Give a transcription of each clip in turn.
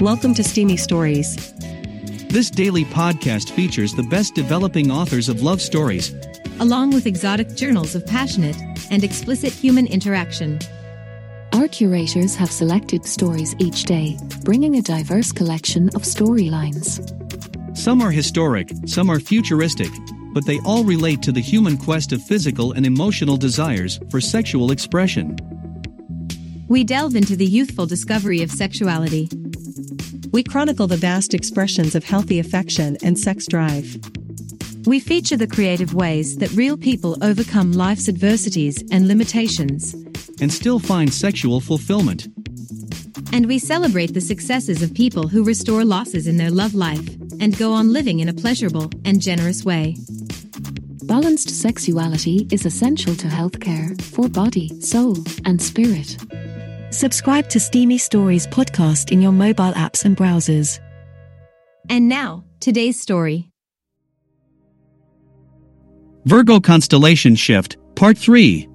Welcome to Steamy Stories. This daily podcast features the best developing authors of love stories, along with exotic journals of passionate and explicit human interaction. Our curators have selected stories each day, bringing a diverse collection of storylines. Some are historic, some are futuristic, but they all relate to the human quest of physical and emotional desires for sexual expression. We delve into the youthful discovery of sexuality. We chronicle the vast expressions of healthy affection and sex drive. We feature the creative ways that real people overcome life's adversities and limitations. And still find sexual fulfillment. And we celebrate the successes of people who restore losses in their love life and go on living in a pleasurable and generous way. Balanced sexuality is essential to healthcare for body, soul, and spirit. Subscribe to Steamy Stories podcast in your mobile apps and browsers. And now, today's story Virgo Constellation Shift, Part 3.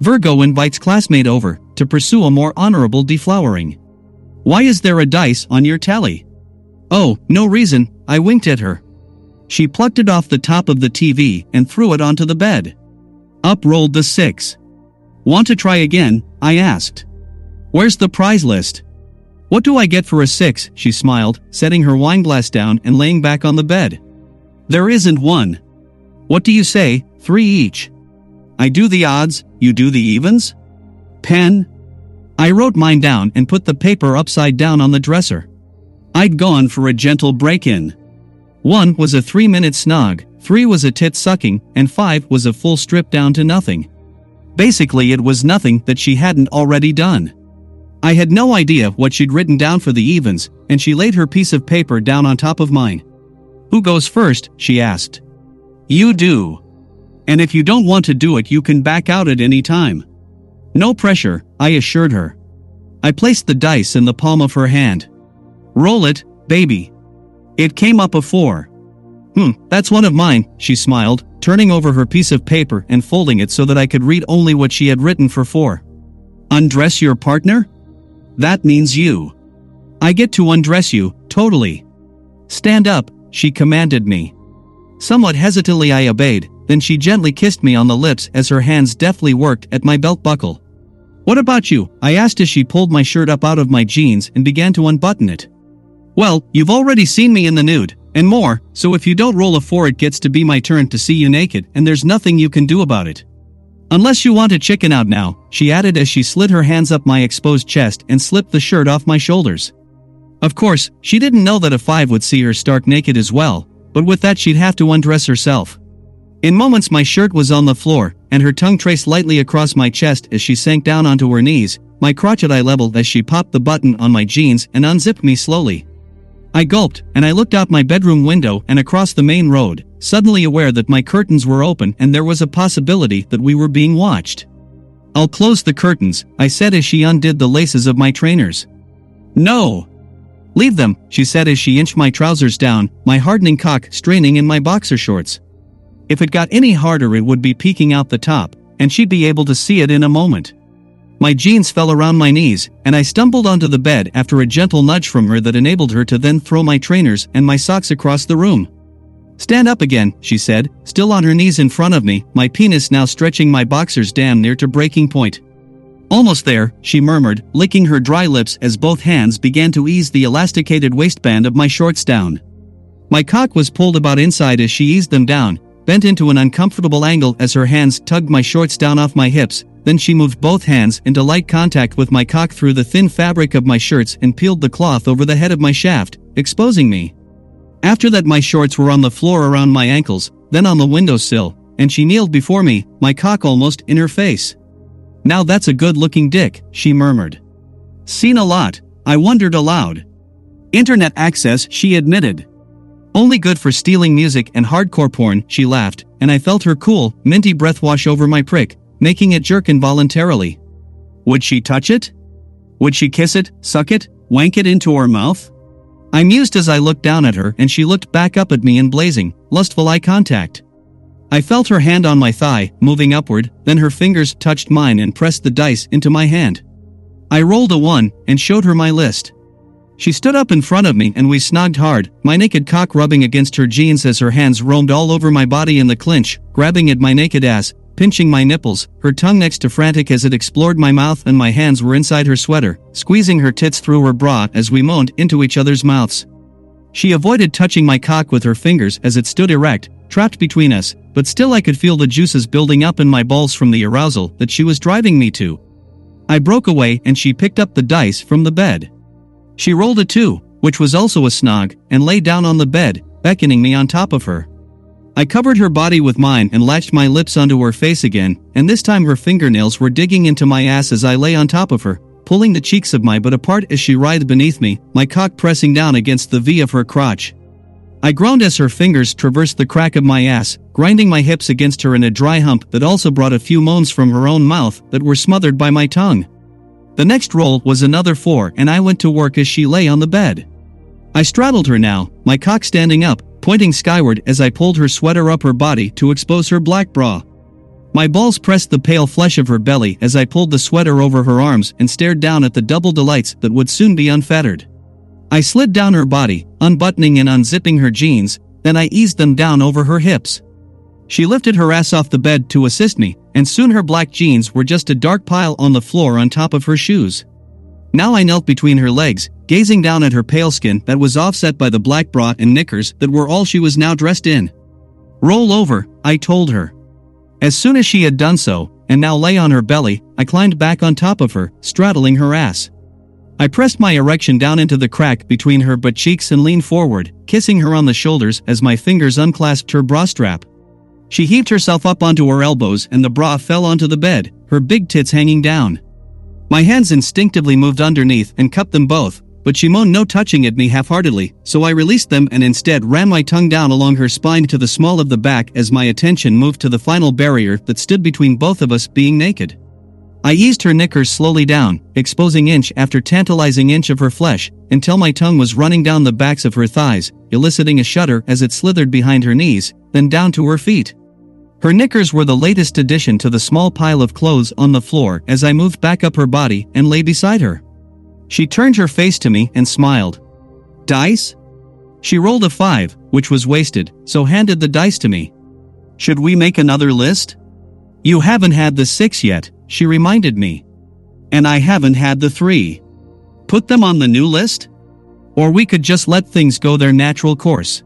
Virgo invites classmate over to pursue a more honorable deflowering. Why is there a dice on your tally? Oh, no reason, I winked at her. She plucked it off the top of the TV and threw it onto the bed. Up rolled the six. Want to try again? I asked. Where's the prize list? What do I get for a six? She smiled, setting her wineglass down and laying back on the bed. There isn't one. What do you say? Three each. I do the odds, you do the evens? Pen? I wrote mine down and put the paper upside down on the dresser. I'd gone for a gentle break in. One was a three minute snog, three was a tit sucking, and five was a full strip down to nothing. Basically, it was nothing that she hadn't already done. I had no idea what she'd written down for the evens, and she laid her piece of paper down on top of mine. Who goes first? she asked. You do. And if you don't want to do it, you can back out at any time. No pressure, I assured her. I placed the dice in the palm of her hand. Roll it, baby. It came up a four. Hmm, that's one of mine, she smiled, turning over her piece of paper and folding it so that I could read only what she had written for four. Undress your partner? That means you. I get to undress you, totally. Stand up, she commanded me. Somewhat hesitantly I obeyed, then she gently kissed me on the lips as her hands deftly worked at my belt buckle. What about you? I asked as she pulled my shirt up out of my jeans and began to unbutton it. Well, you've already seen me in the nude, and more, so if you don't roll a 4 it gets to be my turn to see you naked and there's nothing you can do about it. Unless you want to chicken out now, she added as she slid her hands up my exposed chest and slipped the shirt off my shoulders. Of course, she didn't know that a 5 would see her stark naked as well, but with that she'd have to undress herself. In moments my shirt was on the floor, and her tongue traced lightly across my chest as she sank down onto her knees, my crotch at eye level as she popped the button on my jeans and unzipped me slowly. I gulped, and I looked out my bedroom window and across the main road, suddenly aware that my curtains were open and there was a possibility that we were being watched. I'll close the curtains, I said as she undid the laces of my trainers. No! Leave them, she said as she inched my trousers down, my hardening cock straining in my boxer shorts. If it got any harder, it would be peeking out the top, and she'd be able to see it in a moment. My jeans fell around my knees, and I stumbled onto the bed after a gentle nudge from her that enabled her to then throw my trainers and my socks across the room. Stand up again, she said, still on her knees in front of me, my penis now stretching my boxers damn near to breaking point. Almost there, she murmured, licking her dry lips as both hands began to ease the elasticated waistband of my shorts down. My cock was pulled about inside as she eased them down, bent into an uncomfortable angle as her hands tugged my shorts down off my hips, then she moved both hands into light contact with my cock through the thin fabric of my shirts and peeled the cloth over the head of my shaft, exposing me. After that my shorts were on the floor around my ankles, then on the windowsill, and she kneeled before me, my cock almost in her face. Now that's a good looking dick, she murmured. Seen a lot, I wondered aloud. Internet access, she admitted. Only good for stealing music and hardcore porn, she laughed, and I felt her cool, minty breath wash over my prick, making it jerk involuntarily. Would she touch it? Would she kiss it, suck it, wank it into her mouth? I mused as I looked down at her and she looked back up at me in blazing, lustful eye contact. I felt her hand on my thigh, moving upward, then her fingers touched mine and pressed the dice into my hand. I rolled a one and showed her my list. She stood up in front of me and we snogged hard, my naked cock rubbing against her jeans as her hands roamed all over my body in the clinch, grabbing at my naked ass, pinching my nipples, her tongue next to frantic as it explored my mouth and my hands were inside her sweater, squeezing her tits through her bra as we moaned into each other's mouths. She avoided touching my cock with her fingers as it stood erect, trapped between us, but still I could feel the juices building up in my balls from the arousal that she was driving me to. I broke away and she picked up the dice from the bed. She rolled a two, which was also a snog, and lay down on the bed, beckoning me on top of her. I covered her body with mine and latched my lips onto her face again, and this time her fingernails were digging into my ass as I lay on top of her, pulling the cheeks of my butt apart as she writhed beneath me, my cock pressing down against the V of her crotch. I groaned as her fingers traversed the crack of my ass, grinding my hips against her in a dry hump that also brought a few moans from her own mouth that were smothered by my tongue. The next roll was another four and I went to work as she lay on the bed. I straddled her now, my cock standing up, pointing skyward as I pulled her sweater up her body to expose her black bra. My balls pressed the pale flesh of her belly as I pulled the sweater over her arms and stared down at the double delights that would soon be unfettered. I slid down her body, unbuttoning and unzipping her jeans, then I eased them down over her hips. She lifted her ass off the bed to assist me, and soon her black jeans were just a dark pile on the floor on top of her shoes. Now I knelt between her legs, gazing down at her pale skin that was offset by the black bra and knickers that were all she was now dressed in. Roll over, I told her. As soon as she had done so, and now lay on her belly, I climbed back on top of her, straddling her ass. I pressed my erection down into the crack between her butt cheeks and leaned forward, kissing her on the shoulders as my fingers unclasped her bra strap. She heaved herself up onto her elbows and the bra fell onto the bed, her big tits hanging down. My hands instinctively moved underneath and cupped them both, but she moaned no touching at me half-heartedly, so I released them and instead ran my tongue down along her spine to the small of the back as my attention moved to the final barrier that stood between both of us being naked. I eased her knickers slowly down, exposing inch after tantalizing inch of her flesh, until my tongue was running down the backs of her thighs, eliciting a shudder as it slithered behind her knees, then down to her feet. Her knickers were the latest addition to the small pile of clothes on the floor as I moved back up her body and lay beside her. She turned her face to me and smiled. Dice? She rolled a five, which was wasted, so handed the dice to me. Should we make another list? You haven't had the six yet, she reminded me. And I haven't had the three. Put them on the new list? Or we could just let things go their natural course.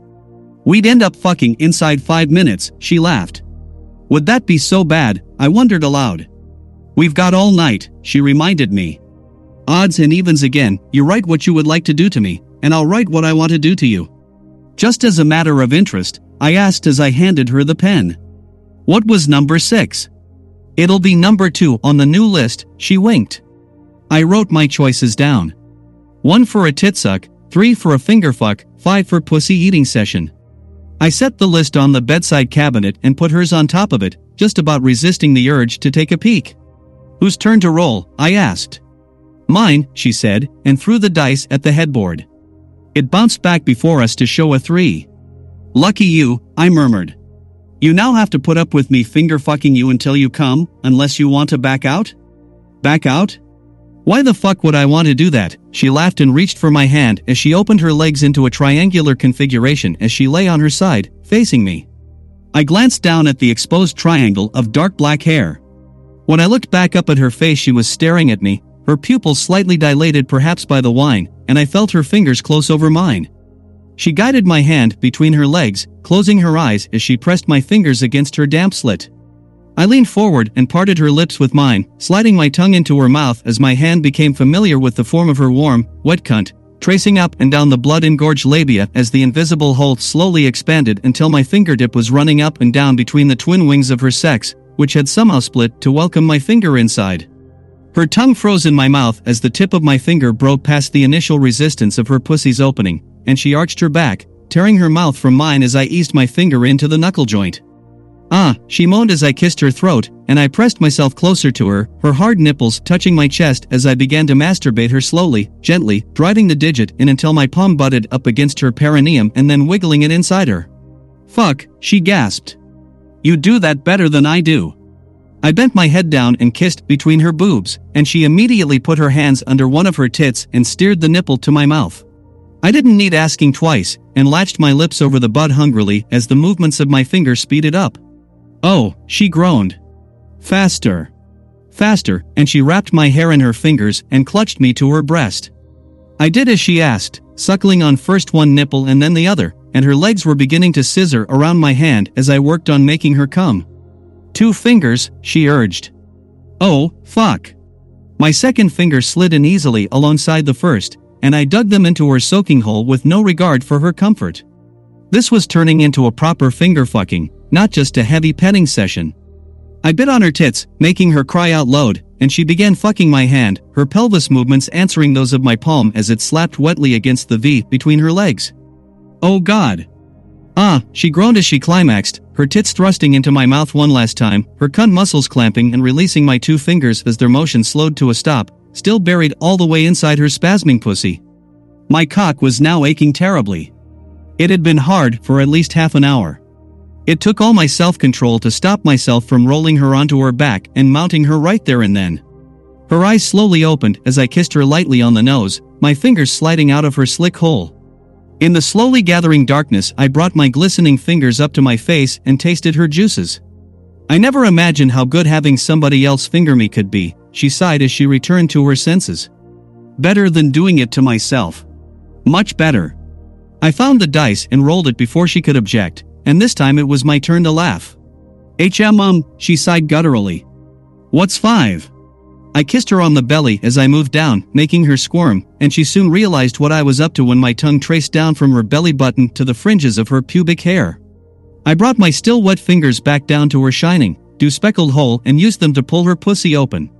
We'd end up fucking inside five minutes, she laughed. Would that be so bad? I wondered aloud. We've got all night, she reminded me. Odds and evens again, you write what you would like to do to me, and I'll write what I want to do to you. Just as a matter of interest, I asked as I handed her the pen. What was number six? It'll be number two on the new list, she winked. I wrote my choices down. One for a titsuck, three for a fingerfuck, five for pussy eating session. I set the list on the bedside cabinet and put hers on top of it, just about resisting the urge to take a peek. Whose turn to roll? I asked. Mine, she said, and threw the dice at the headboard. It bounced back before us to show a three. Lucky you, I murmured. You now have to put up with me finger fucking you until you come, unless you want to back out? Back out? Why the fuck would I want to do that? She laughed and reached for my hand as she opened her legs into a triangular configuration as she lay on her side, facing me. I glanced down at the exposed triangle of dark black hair. When I looked back up at her face, she was staring at me, her pupils slightly dilated perhaps by the wine, and I felt her fingers close over mine. She guided my hand between her legs, closing her eyes as she pressed my fingers against her damp slit. I leaned forward and parted her lips with mine, sliding my tongue into her mouth as my hand became familiar with the form of her warm, wet cunt, tracing up and down the blood-engorged labia as the invisible hole slowly expanded until my fingertip was running up and down between the twin wings of her sex, which had somehow split to welcome my finger inside. Her tongue froze in my mouth as the tip of my finger broke past the initial resistance of her pussy's opening, and she arched her back, tearing her mouth from mine as I eased my finger into the knuckle joint. Ah, she moaned as I kissed her throat, and I pressed myself closer to her, her hard nipples touching my chest as I began to masturbate her slowly, gently, driving the digit in until my palm butted up against her perineum and then wiggling it inside her. Fuck, she gasped. You do that better than I do. I bent my head down and kissed between her boobs, and she immediately put her hands under one of her tits and steered the nipple to my mouth. I didn't need asking twice, and latched my lips over the bud hungrily as the movements of my fingers speeded up. Oh, she groaned. Faster. Faster, and she wrapped my hair in her fingers and clutched me to her breast. I did as she asked, suckling on first one nipple and then the other, and her legs were beginning to scissor around my hand as I worked on making her come. Two fingers, she urged. Oh, fuck. My second finger slid in easily alongside the first, and I dug them into her soaking hole with no regard for her comfort. This was turning into a proper finger fucking, not just a heavy petting session. I bit on her tits, making her cry out loud, and she began fucking my hand, her pelvis movements answering those of my palm as it slapped wetly against the V between her legs. Oh god. Ah, she groaned as she climaxed, her tits thrusting into my mouth one last time, her cunt muscles clamping and releasing my two fingers as their motion slowed to a stop, still buried all the way inside her spasming pussy. My cock was now aching terribly. It had been hard for at least half an hour. It took all my self-control to stop myself from rolling her onto her back and mounting her right there and then. Her eyes slowly opened as I kissed her lightly on the nose, my fingers sliding out of her slick hole. In the slowly gathering darkness, I brought my glistening fingers up to my face and tasted her juices. I never imagined how good having somebody else finger me could be, she sighed as she returned to her senses. Better than doing it to myself. Much better. I found the dice and rolled it before she could object, and this time it was my turn to laugh. HM um, she sighed gutturally. What's five? I kissed her on the belly as I moved down, making her squirm, and she soon realized what I was up to when my tongue traced down from her belly button to the fringes of her pubic hair. I brought my still wet fingers back down to her shining, dew speckled hole and used them to pull her pussy open.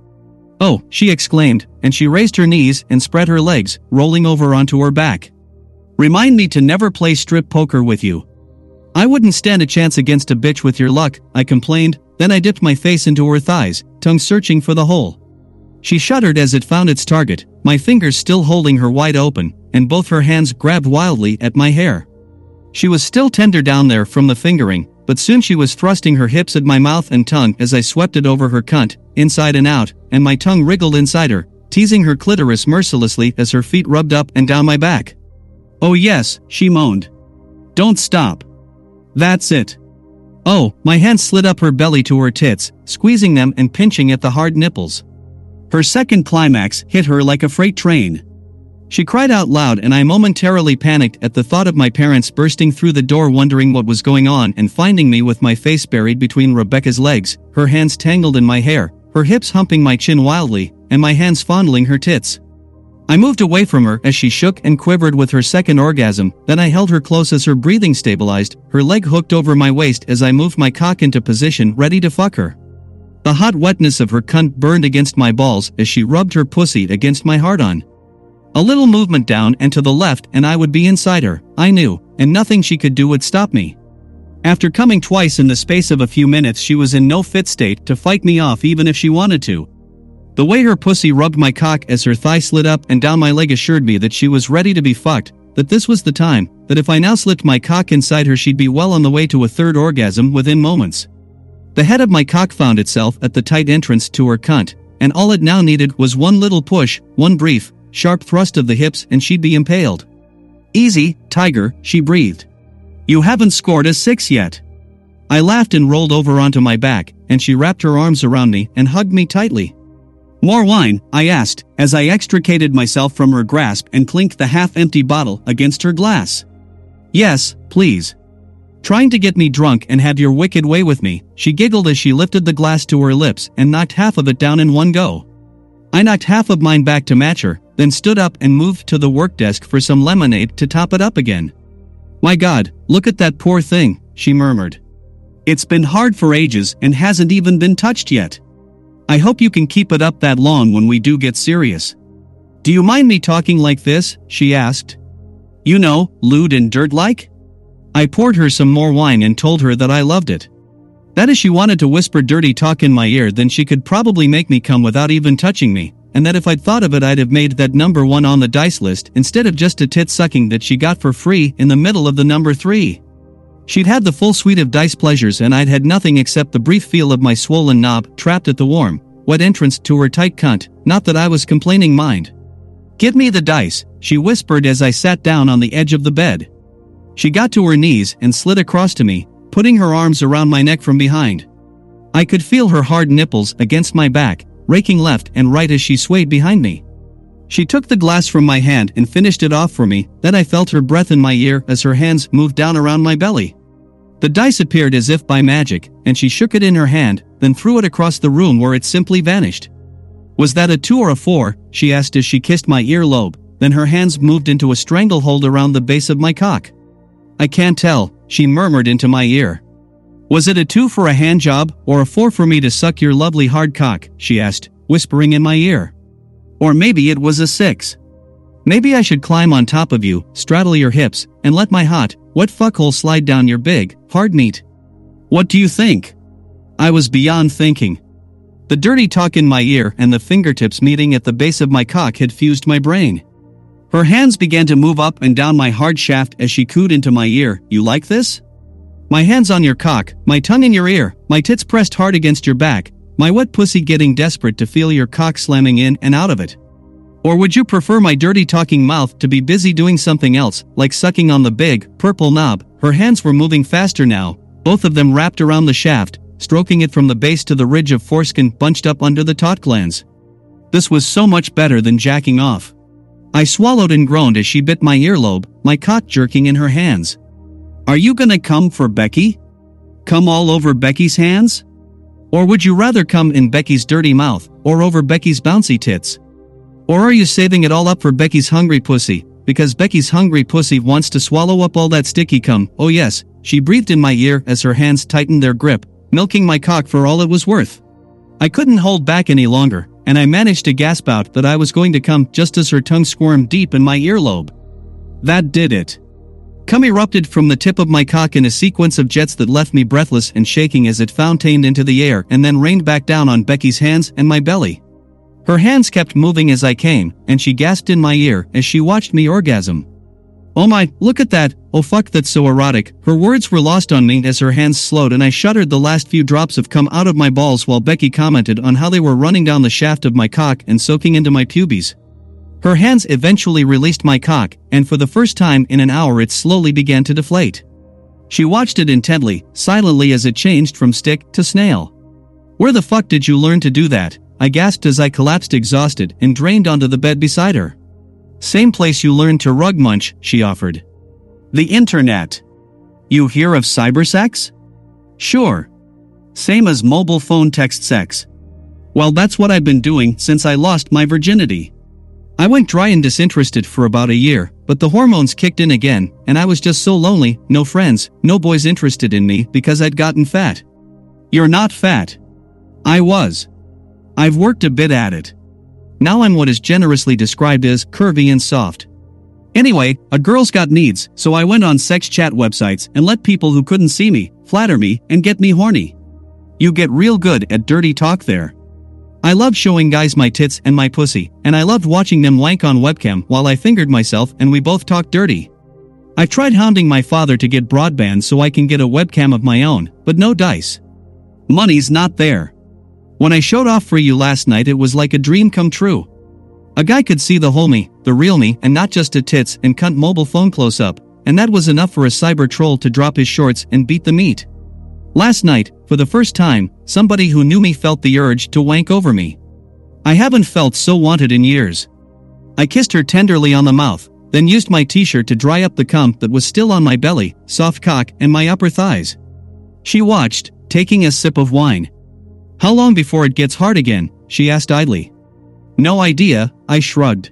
Oh, she exclaimed, and she raised her knees and spread her legs, rolling over onto her back. Remind me to never play strip poker with you. I wouldn't stand a chance against a bitch with your luck, I complained, then I dipped my face into her thighs, tongue searching for the hole. She shuddered as it found its target, my fingers still holding her wide open, and both her hands grabbed wildly at my hair. She was still tender down there from the fingering, but soon she was thrusting her hips at my mouth and tongue as I swept it over her cunt, inside and out, and my tongue wriggled inside her, teasing her clitoris mercilessly as her feet rubbed up and down my back. Oh yes, she moaned. Don't stop. That's it. Oh, my hand slid up her belly to her tits, squeezing them and pinching at the hard nipples. Her second climax hit her like a freight train. She cried out loud and I momentarily panicked at the thought of my parents bursting through the door wondering what was going on and finding me with my face buried between Rebecca's legs, her hands tangled in my hair, her hips humping my chin wildly, and my hands fondling her tits. I moved away from her as she shook and quivered with her second orgasm, then I held her close as her breathing stabilized, her leg hooked over my waist as I moved my cock into position ready to fuck her. The hot wetness of her cunt burned against my balls as she rubbed her pussy against my hard-on. A little movement down and to the left and I would be inside her, I knew, and nothing she could do would stop me. After coming twice in the space of a few minutes she was in no fit state to fight me off even if she wanted to. The way her pussy rubbed my cock as her thigh slid up and down my leg assured me that she was ready to be fucked, that this was the time, that if I now slipped my cock inside her she'd be well on the way to a third orgasm within moments. The head of my cock found itself at the tight entrance to her cunt, and all it now needed was one little push, one brief, sharp thrust of the hips and she'd be impaled. Easy, tiger, she breathed. You haven't scored a six yet. I laughed and rolled over onto my back, and she wrapped her arms around me and hugged me tightly. More wine, I asked, as I extricated myself from her grasp and clinked the half-empty bottle against her glass. Yes, please. Trying to get me drunk and have your wicked way with me, she giggled as she lifted the glass to her lips and knocked half of it down in one go. I knocked half of mine back to match her, then stood up and moved to the work desk for some lemonade to top it up again. My god, look at that poor thing, she murmured. It's been hard for ages and hasn't even been touched yet. I hope you can keep it up that long when we do get serious. Do you mind me talking like this? she asked. You know, lewd and dirt like? I poured her some more wine and told her that I loved it. That is she wanted to whisper dirty talk in my ear then she could probably make me come without even touching me, and that if I'd thought of it I'd have made that number one on the dice list instead of just a tit sucking that she got for free in the middle of the number three. She'd had the full suite of dice pleasures and I'd had nothing except the brief feel of my swollen knob trapped at the warm, wet entrance to her tight cunt, not that I was complaining mind. Give me the dice, she whispered as I sat down on the edge of the bed. She got to her knees and slid across to me, putting her arms around my neck from behind. I could feel her hard nipples against my back, raking left and right as she swayed behind me. She took the glass from my hand and finished it off for me, then I felt her breath in my ear as her hands moved down around my belly. The dice appeared as if by magic, and she shook it in her hand, then threw it across the room where it simply vanished. Was that a two or a four? she asked as she kissed my earlobe, then her hands moved into a stranglehold around the base of my cock. I can't tell, she murmured into my ear. Was it a two for a hand job, or a four for me to suck your lovely hard cock? she asked, whispering in my ear. Or maybe it was a six. Maybe I should climb on top of you, straddle your hips, and let my hot, wet fuckhole slide down your big, hard meat. What do you think? I was beyond thinking. The dirty talk in my ear and the fingertips meeting at the base of my cock had fused my brain. Her hands began to move up and down my hard shaft as she cooed into my ear, You like this? My hands on your cock, my tongue in your ear, my tits pressed hard against your back, my wet pussy getting desperate to feel your cock slamming in and out of it. Or would you prefer my dirty talking mouth to be busy doing something else, like sucking on the big, purple knob? Her hands were moving faster now, both of them wrapped around the shaft, stroking it from the base to the ridge of foreskin bunched up under the taut glands. This was so much better than jacking off. I swallowed and groaned as she bit my earlobe, my cock jerking in her hands. Are you gonna come for Becky? Come all over Becky's hands? Or would you rather come in Becky's dirty mouth, or over Becky's bouncy tits? Or are you saving it all up for Becky's hungry pussy, because Becky's hungry pussy wants to swallow up all that sticky cum? Oh yes, she breathed in my ear as her hands tightened their grip, milking my cock for all it was worth. I couldn't hold back any longer, and I managed to gasp out that I was going to come just as her tongue squirmed deep in my earlobe. That did it. Cum erupted from the tip of my cock in a sequence of jets that left me breathless and shaking as it fountained into the air and then rained back down on Becky's hands and my belly. Her hands kept moving as I came, and she gasped in my ear as she watched me orgasm. Oh my, look at that, oh fuck that's so erotic. Her words were lost on me as her hands slowed and I shuddered the last few drops of cum out of my balls while Becky commented on how they were running down the shaft of my cock and soaking into my pubes. Her hands eventually released my cock, and for the first time in an hour it slowly began to deflate. She watched it intently, silently as it changed from stick to snail. Where the fuck did you learn to do that? I gasped as I collapsed exhausted and drained onto the bed beside her. Same place you learned to rug munch, she offered. The internet. You hear of cybersex? Sure. Same as mobile phone text sex. Well, that's what I've been doing since I lost my virginity. I went dry and disinterested for about a year, but the hormones kicked in again, and I was just so lonely, no friends, no boys interested in me because I'd gotten fat. You're not fat. I was. I've worked a bit at it. Now I'm what is generously described as curvy and soft. Anyway, a girl's got needs, so I went on sex chat websites and let people who couldn't see me flatter me and get me horny. You get real good at dirty talk there. I love showing guys my tits and my pussy, and I loved watching them wank on webcam while I fingered myself and we both talked dirty. I've tried hounding my father to get broadband so I can get a webcam of my own, but no dice. Money's not there. When I showed off for you last night, it was like a dream come true. A guy could see the whole me, the real me, and not just a tits and cunt mobile phone close up, and that was enough for a cyber troll to drop his shorts and beat the meat. Last night, for the first time, somebody who knew me felt the urge to wank over me. I haven't felt so wanted in years. I kissed her tenderly on the mouth, then used my t-shirt to dry up the cum that was still on my belly, soft cock, and my upper thighs. She watched, taking a sip of wine. How long before it gets hard again? she asked idly. No idea, I shrugged.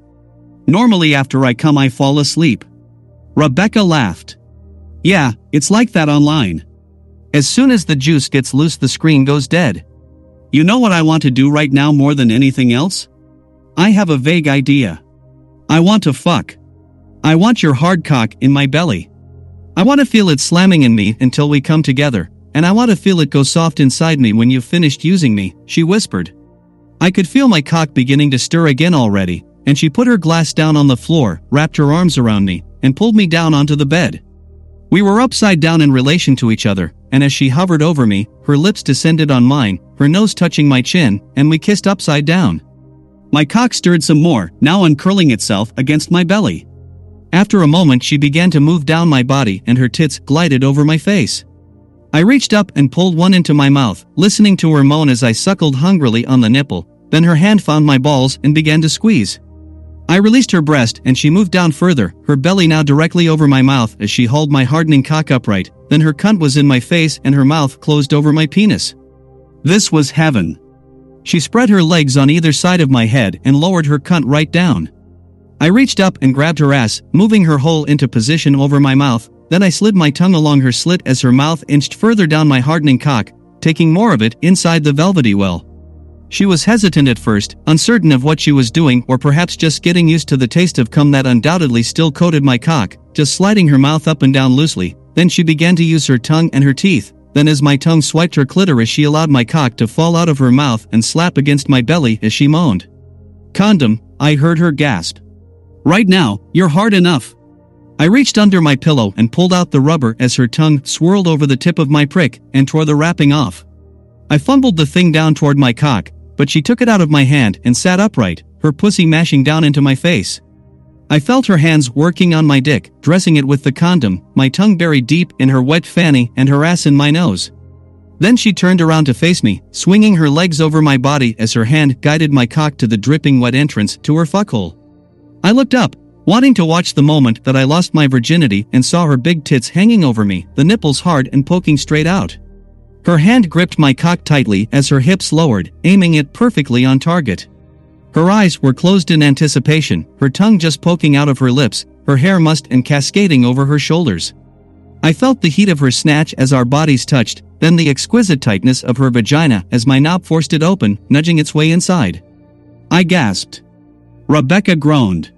Normally after I come I fall asleep. Rebecca laughed. Yeah, it's like that online. As soon as the juice gets loose the screen goes dead. You know what I want to do right now more than anything else? I have a vague idea. I want to fuck. I want your hard cock in my belly. I want to feel it slamming in me until we come together. And I want to feel it go soft inside me when you've finished using me, she whispered. I could feel my cock beginning to stir again already, and she put her glass down on the floor, wrapped her arms around me, and pulled me down onto the bed. We were upside down in relation to each other, and as she hovered over me, her lips descended on mine, her nose touching my chin, and we kissed upside down. My cock stirred some more, now uncurling itself against my belly. After a moment, she began to move down my body and her tits glided over my face. I reached up and pulled one into my mouth, listening to her moan as I suckled hungrily on the nipple, then her hand found my balls and began to squeeze. I released her breast and she moved down further, her belly now directly over my mouth as she hauled my hardening cock upright, then her cunt was in my face and her mouth closed over my penis. This was heaven. She spread her legs on either side of my head and lowered her cunt right down. I reached up and grabbed her ass, moving her hole into position over my mouth, then I slid my tongue along her slit as her mouth inched further down my hardening cock, taking more of it inside the velvety well. She was hesitant at first, uncertain of what she was doing or perhaps just getting used to the taste of cum that undoubtedly still coated my cock, just sliding her mouth up and down loosely, then she began to use her tongue and her teeth, then as my tongue swiped her clitoris she allowed my cock to fall out of her mouth and slap against my belly as she moaned. Condom, I heard her gasp. Right now, you're hard enough. I reached under my pillow and pulled out the rubber as her tongue swirled over the tip of my prick and tore the wrapping off. I fumbled the thing down toward my cock, but she took it out of my hand and sat upright, her pussy mashing down into my face. I felt her hands working on my dick, dressing it with the condom, my tongue buried deep in her wet fanny and her ass in my nose. Then she turned around to face me, swinging her legs over my body as her hand guided my cock to the dripping wet entrance to her fuckhole. I looked up, wanting to watch the moment that I lost my virginity and saw her big tits hanging over me, the nipples hard and poking straight out. Her hand gripped my cock tightly as her hips lowered, aiming it perfectly on target. Her eyes were closed in anticipation, her tongue just poking out of her lips, her hair mussed and cascading over her shoulders. I felt the heat of her snatch as our bodies touched, then the exquisite tightness of her vagina as my knob forced it open, nudging its way inside. I gasped. Rebecca groaned.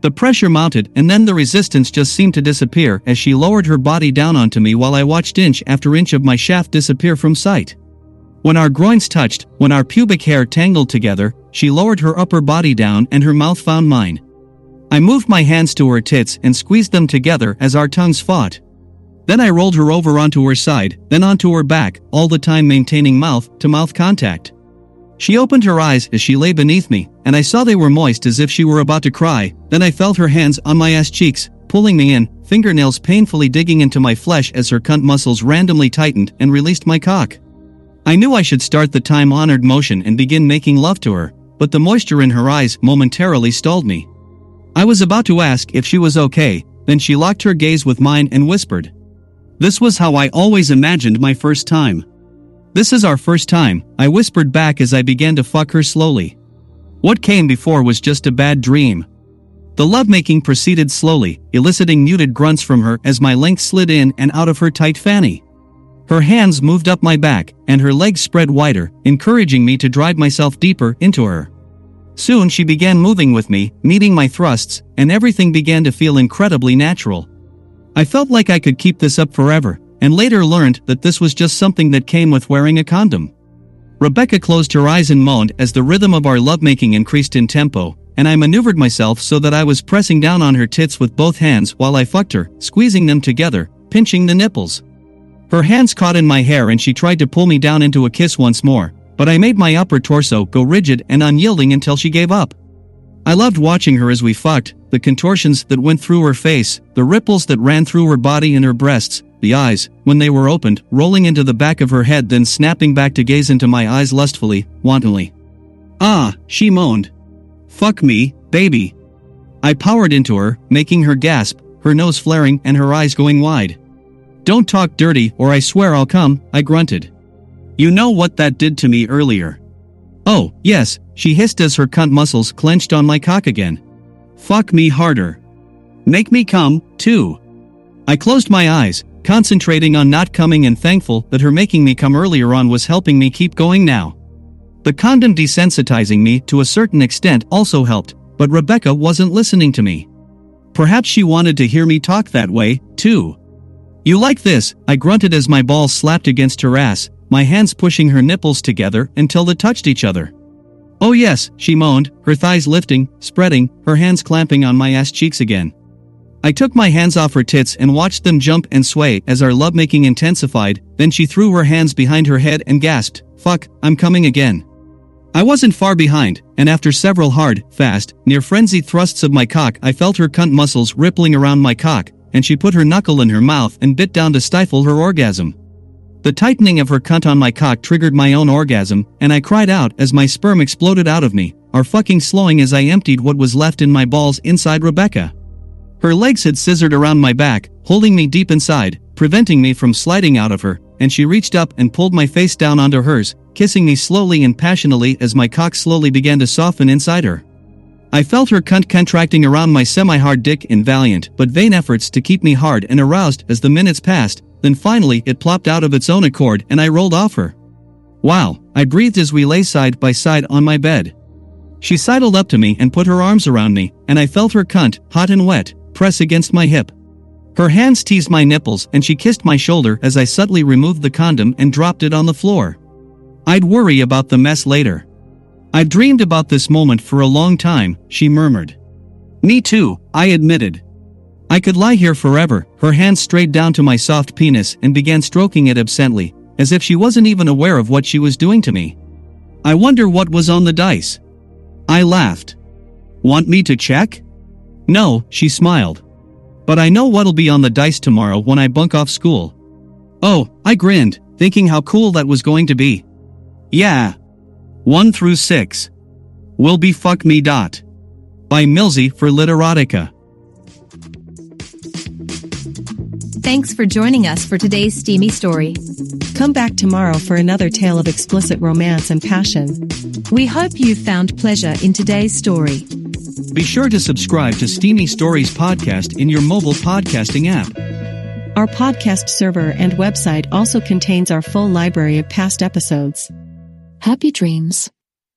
The pressure mounted and then the resistance just seemed to disappear as she lowered her body down onto me while I watched inch after inch of my shaft disappear from sight. When our groins touched, when our pubic hair tangled together, she lowered her upper body down and her mouth found mine. I moved my hands to her tits and squeezed them together as our tongues fought. Then I rolled her over onto her side, then onto her back, all the time maintaining mouth to mouth contact. She opened her eyes as she lay beneath me, and I saw they were moist as if she were about to cry. Then I felt her hands on my ass cheeks, pulling me in, fingernails painfully digging into my flesh as her cunt muscles randomly tightened and released my cock. I knew I should start the time honored motion and begin making love to her, but the moisture in her eyes momentarily stalled me. I was about to ask if she was okay, then she locked her gaze with mine and whispered. This was how I always imagined my first time. This is our first time, I whispered back as I began to fuck her slowly. What came before was just a bad dream. The lovemaking proceeded slowly, eliciting muted grunts from her as my length slid in and out of her tight fanny. Her hands moved up my back, and her legs spread wider, encouraging me to drive myself deeper into her. Soon she began moving with me, meeting my thrusts, and everything began to feel incredibly natural. I felt like I could keep this up forever, and later learned that this was just something that came with wearing a condom. Rebecca closed her eyes and moaned as the rhythm of our lovemaking increased in tempo, and I maneuvered myself so that I was pressing down on her tits with both hands while I fucked her, squeezing them together, pinching the nipples. Her hands caught in my hair and she tried to pull me down into a kiss once more, but I made my upper torso go rigid and unyielding until she gave up. I loved watching her as we fucked, the contortions that went through her face, the ripples that ran through her body and her breasts, the eyes, when they were opened, rolling into the back of her head then snapping back to gaze into my eyes lustfully, wantonly. Ah, she moaned. Fuck me, baby. I powered into her, making her gasp, her nose flaring and her eyes going wide. Don't talk dirty or I swear I'll come, I grunted. You know what that did to me earlier. Oh, yes, she hissed as her cunt muscles clenched on my cock again. Fuck me harder. Make me come, too. I closed my eyes, concentrating on not coming and thankful that her making me come earlier on was helping me keep going now. The condom desensitizing me to a certain extent also helped, but Rebecca wasn't listening to me. Perhaps she wanted to hear me talk that way, too. You like this, I grunted as my balls slapped against her ass, my hands pushing her nipples together until they touched each other. Oh yes, she moaned, her thighs lifting, spreading, her hands clamping on my ass cheeks again. I took my hands off her tits and watched them jump and sway as our lovemaking intensified, then she threw her hands behind her head and gasped, Fuck, I'm coming again. I wasn't far behind, and after several hard, fast, near frenzied thrusts of my cock, I felt her cunt muscles rippling around my cock, and she put her knuckle in her mouth and bit down to stifle her orgasm. The tightening of her cunt on my cock triggered my own orgasm, and I cried out as my sperm exploded out of me, or fucking slowing as I emptied what was left in my balls inside Rebecca. Her legs had scissored around my back, holding me deep inside, preventing me from sliding out of her, and she reached up and pulled my face down onto hers, kissing me slowly and passionately as my cock slowly began to soften inside her. I felt her cunt contracting around my semi-hard dick in valiant but vain efforts to keep me hard and aroused as the minutes passed, then finally it plopped out of its own accord and I rolled off her. Wow, I breathed as we lay side by side on my bed. She sidled up to me and put her arms around me, and I felt her cunt, hot and wet, press against my hip. Her hands teased my nipples and she kissed my shoulder as I subtly removed the condom and dropped it on the floor. I'd worry about the mess later. I've dreamed about this moment for a long time, she murmured. Me too, I admitted. I could lie here forever, her hand strayed down to my soft penis and began stroking it absently, as if she wasn't even aware of what she was doing to me. I wonder what was on the dice. I laughed. Want me to check? No, she smiled. But I know what'll be on the dice tomorrow when I bunk off school. Oh, I grinned, thinking how cool that was going to be. Yeah. 1 through 6. Will be fuck me dot. By Milsey for Literotica. Thanks for joining us for today's steamy story. Come back tomorrow for another tale of explicit romance and passion. We hope you found pleasure in today's story. Be sure to subscribe to Steamy Stories podcast in your mobile podcasting app. Our podcast server and website also contains our full library of past episodes. Happy dreams.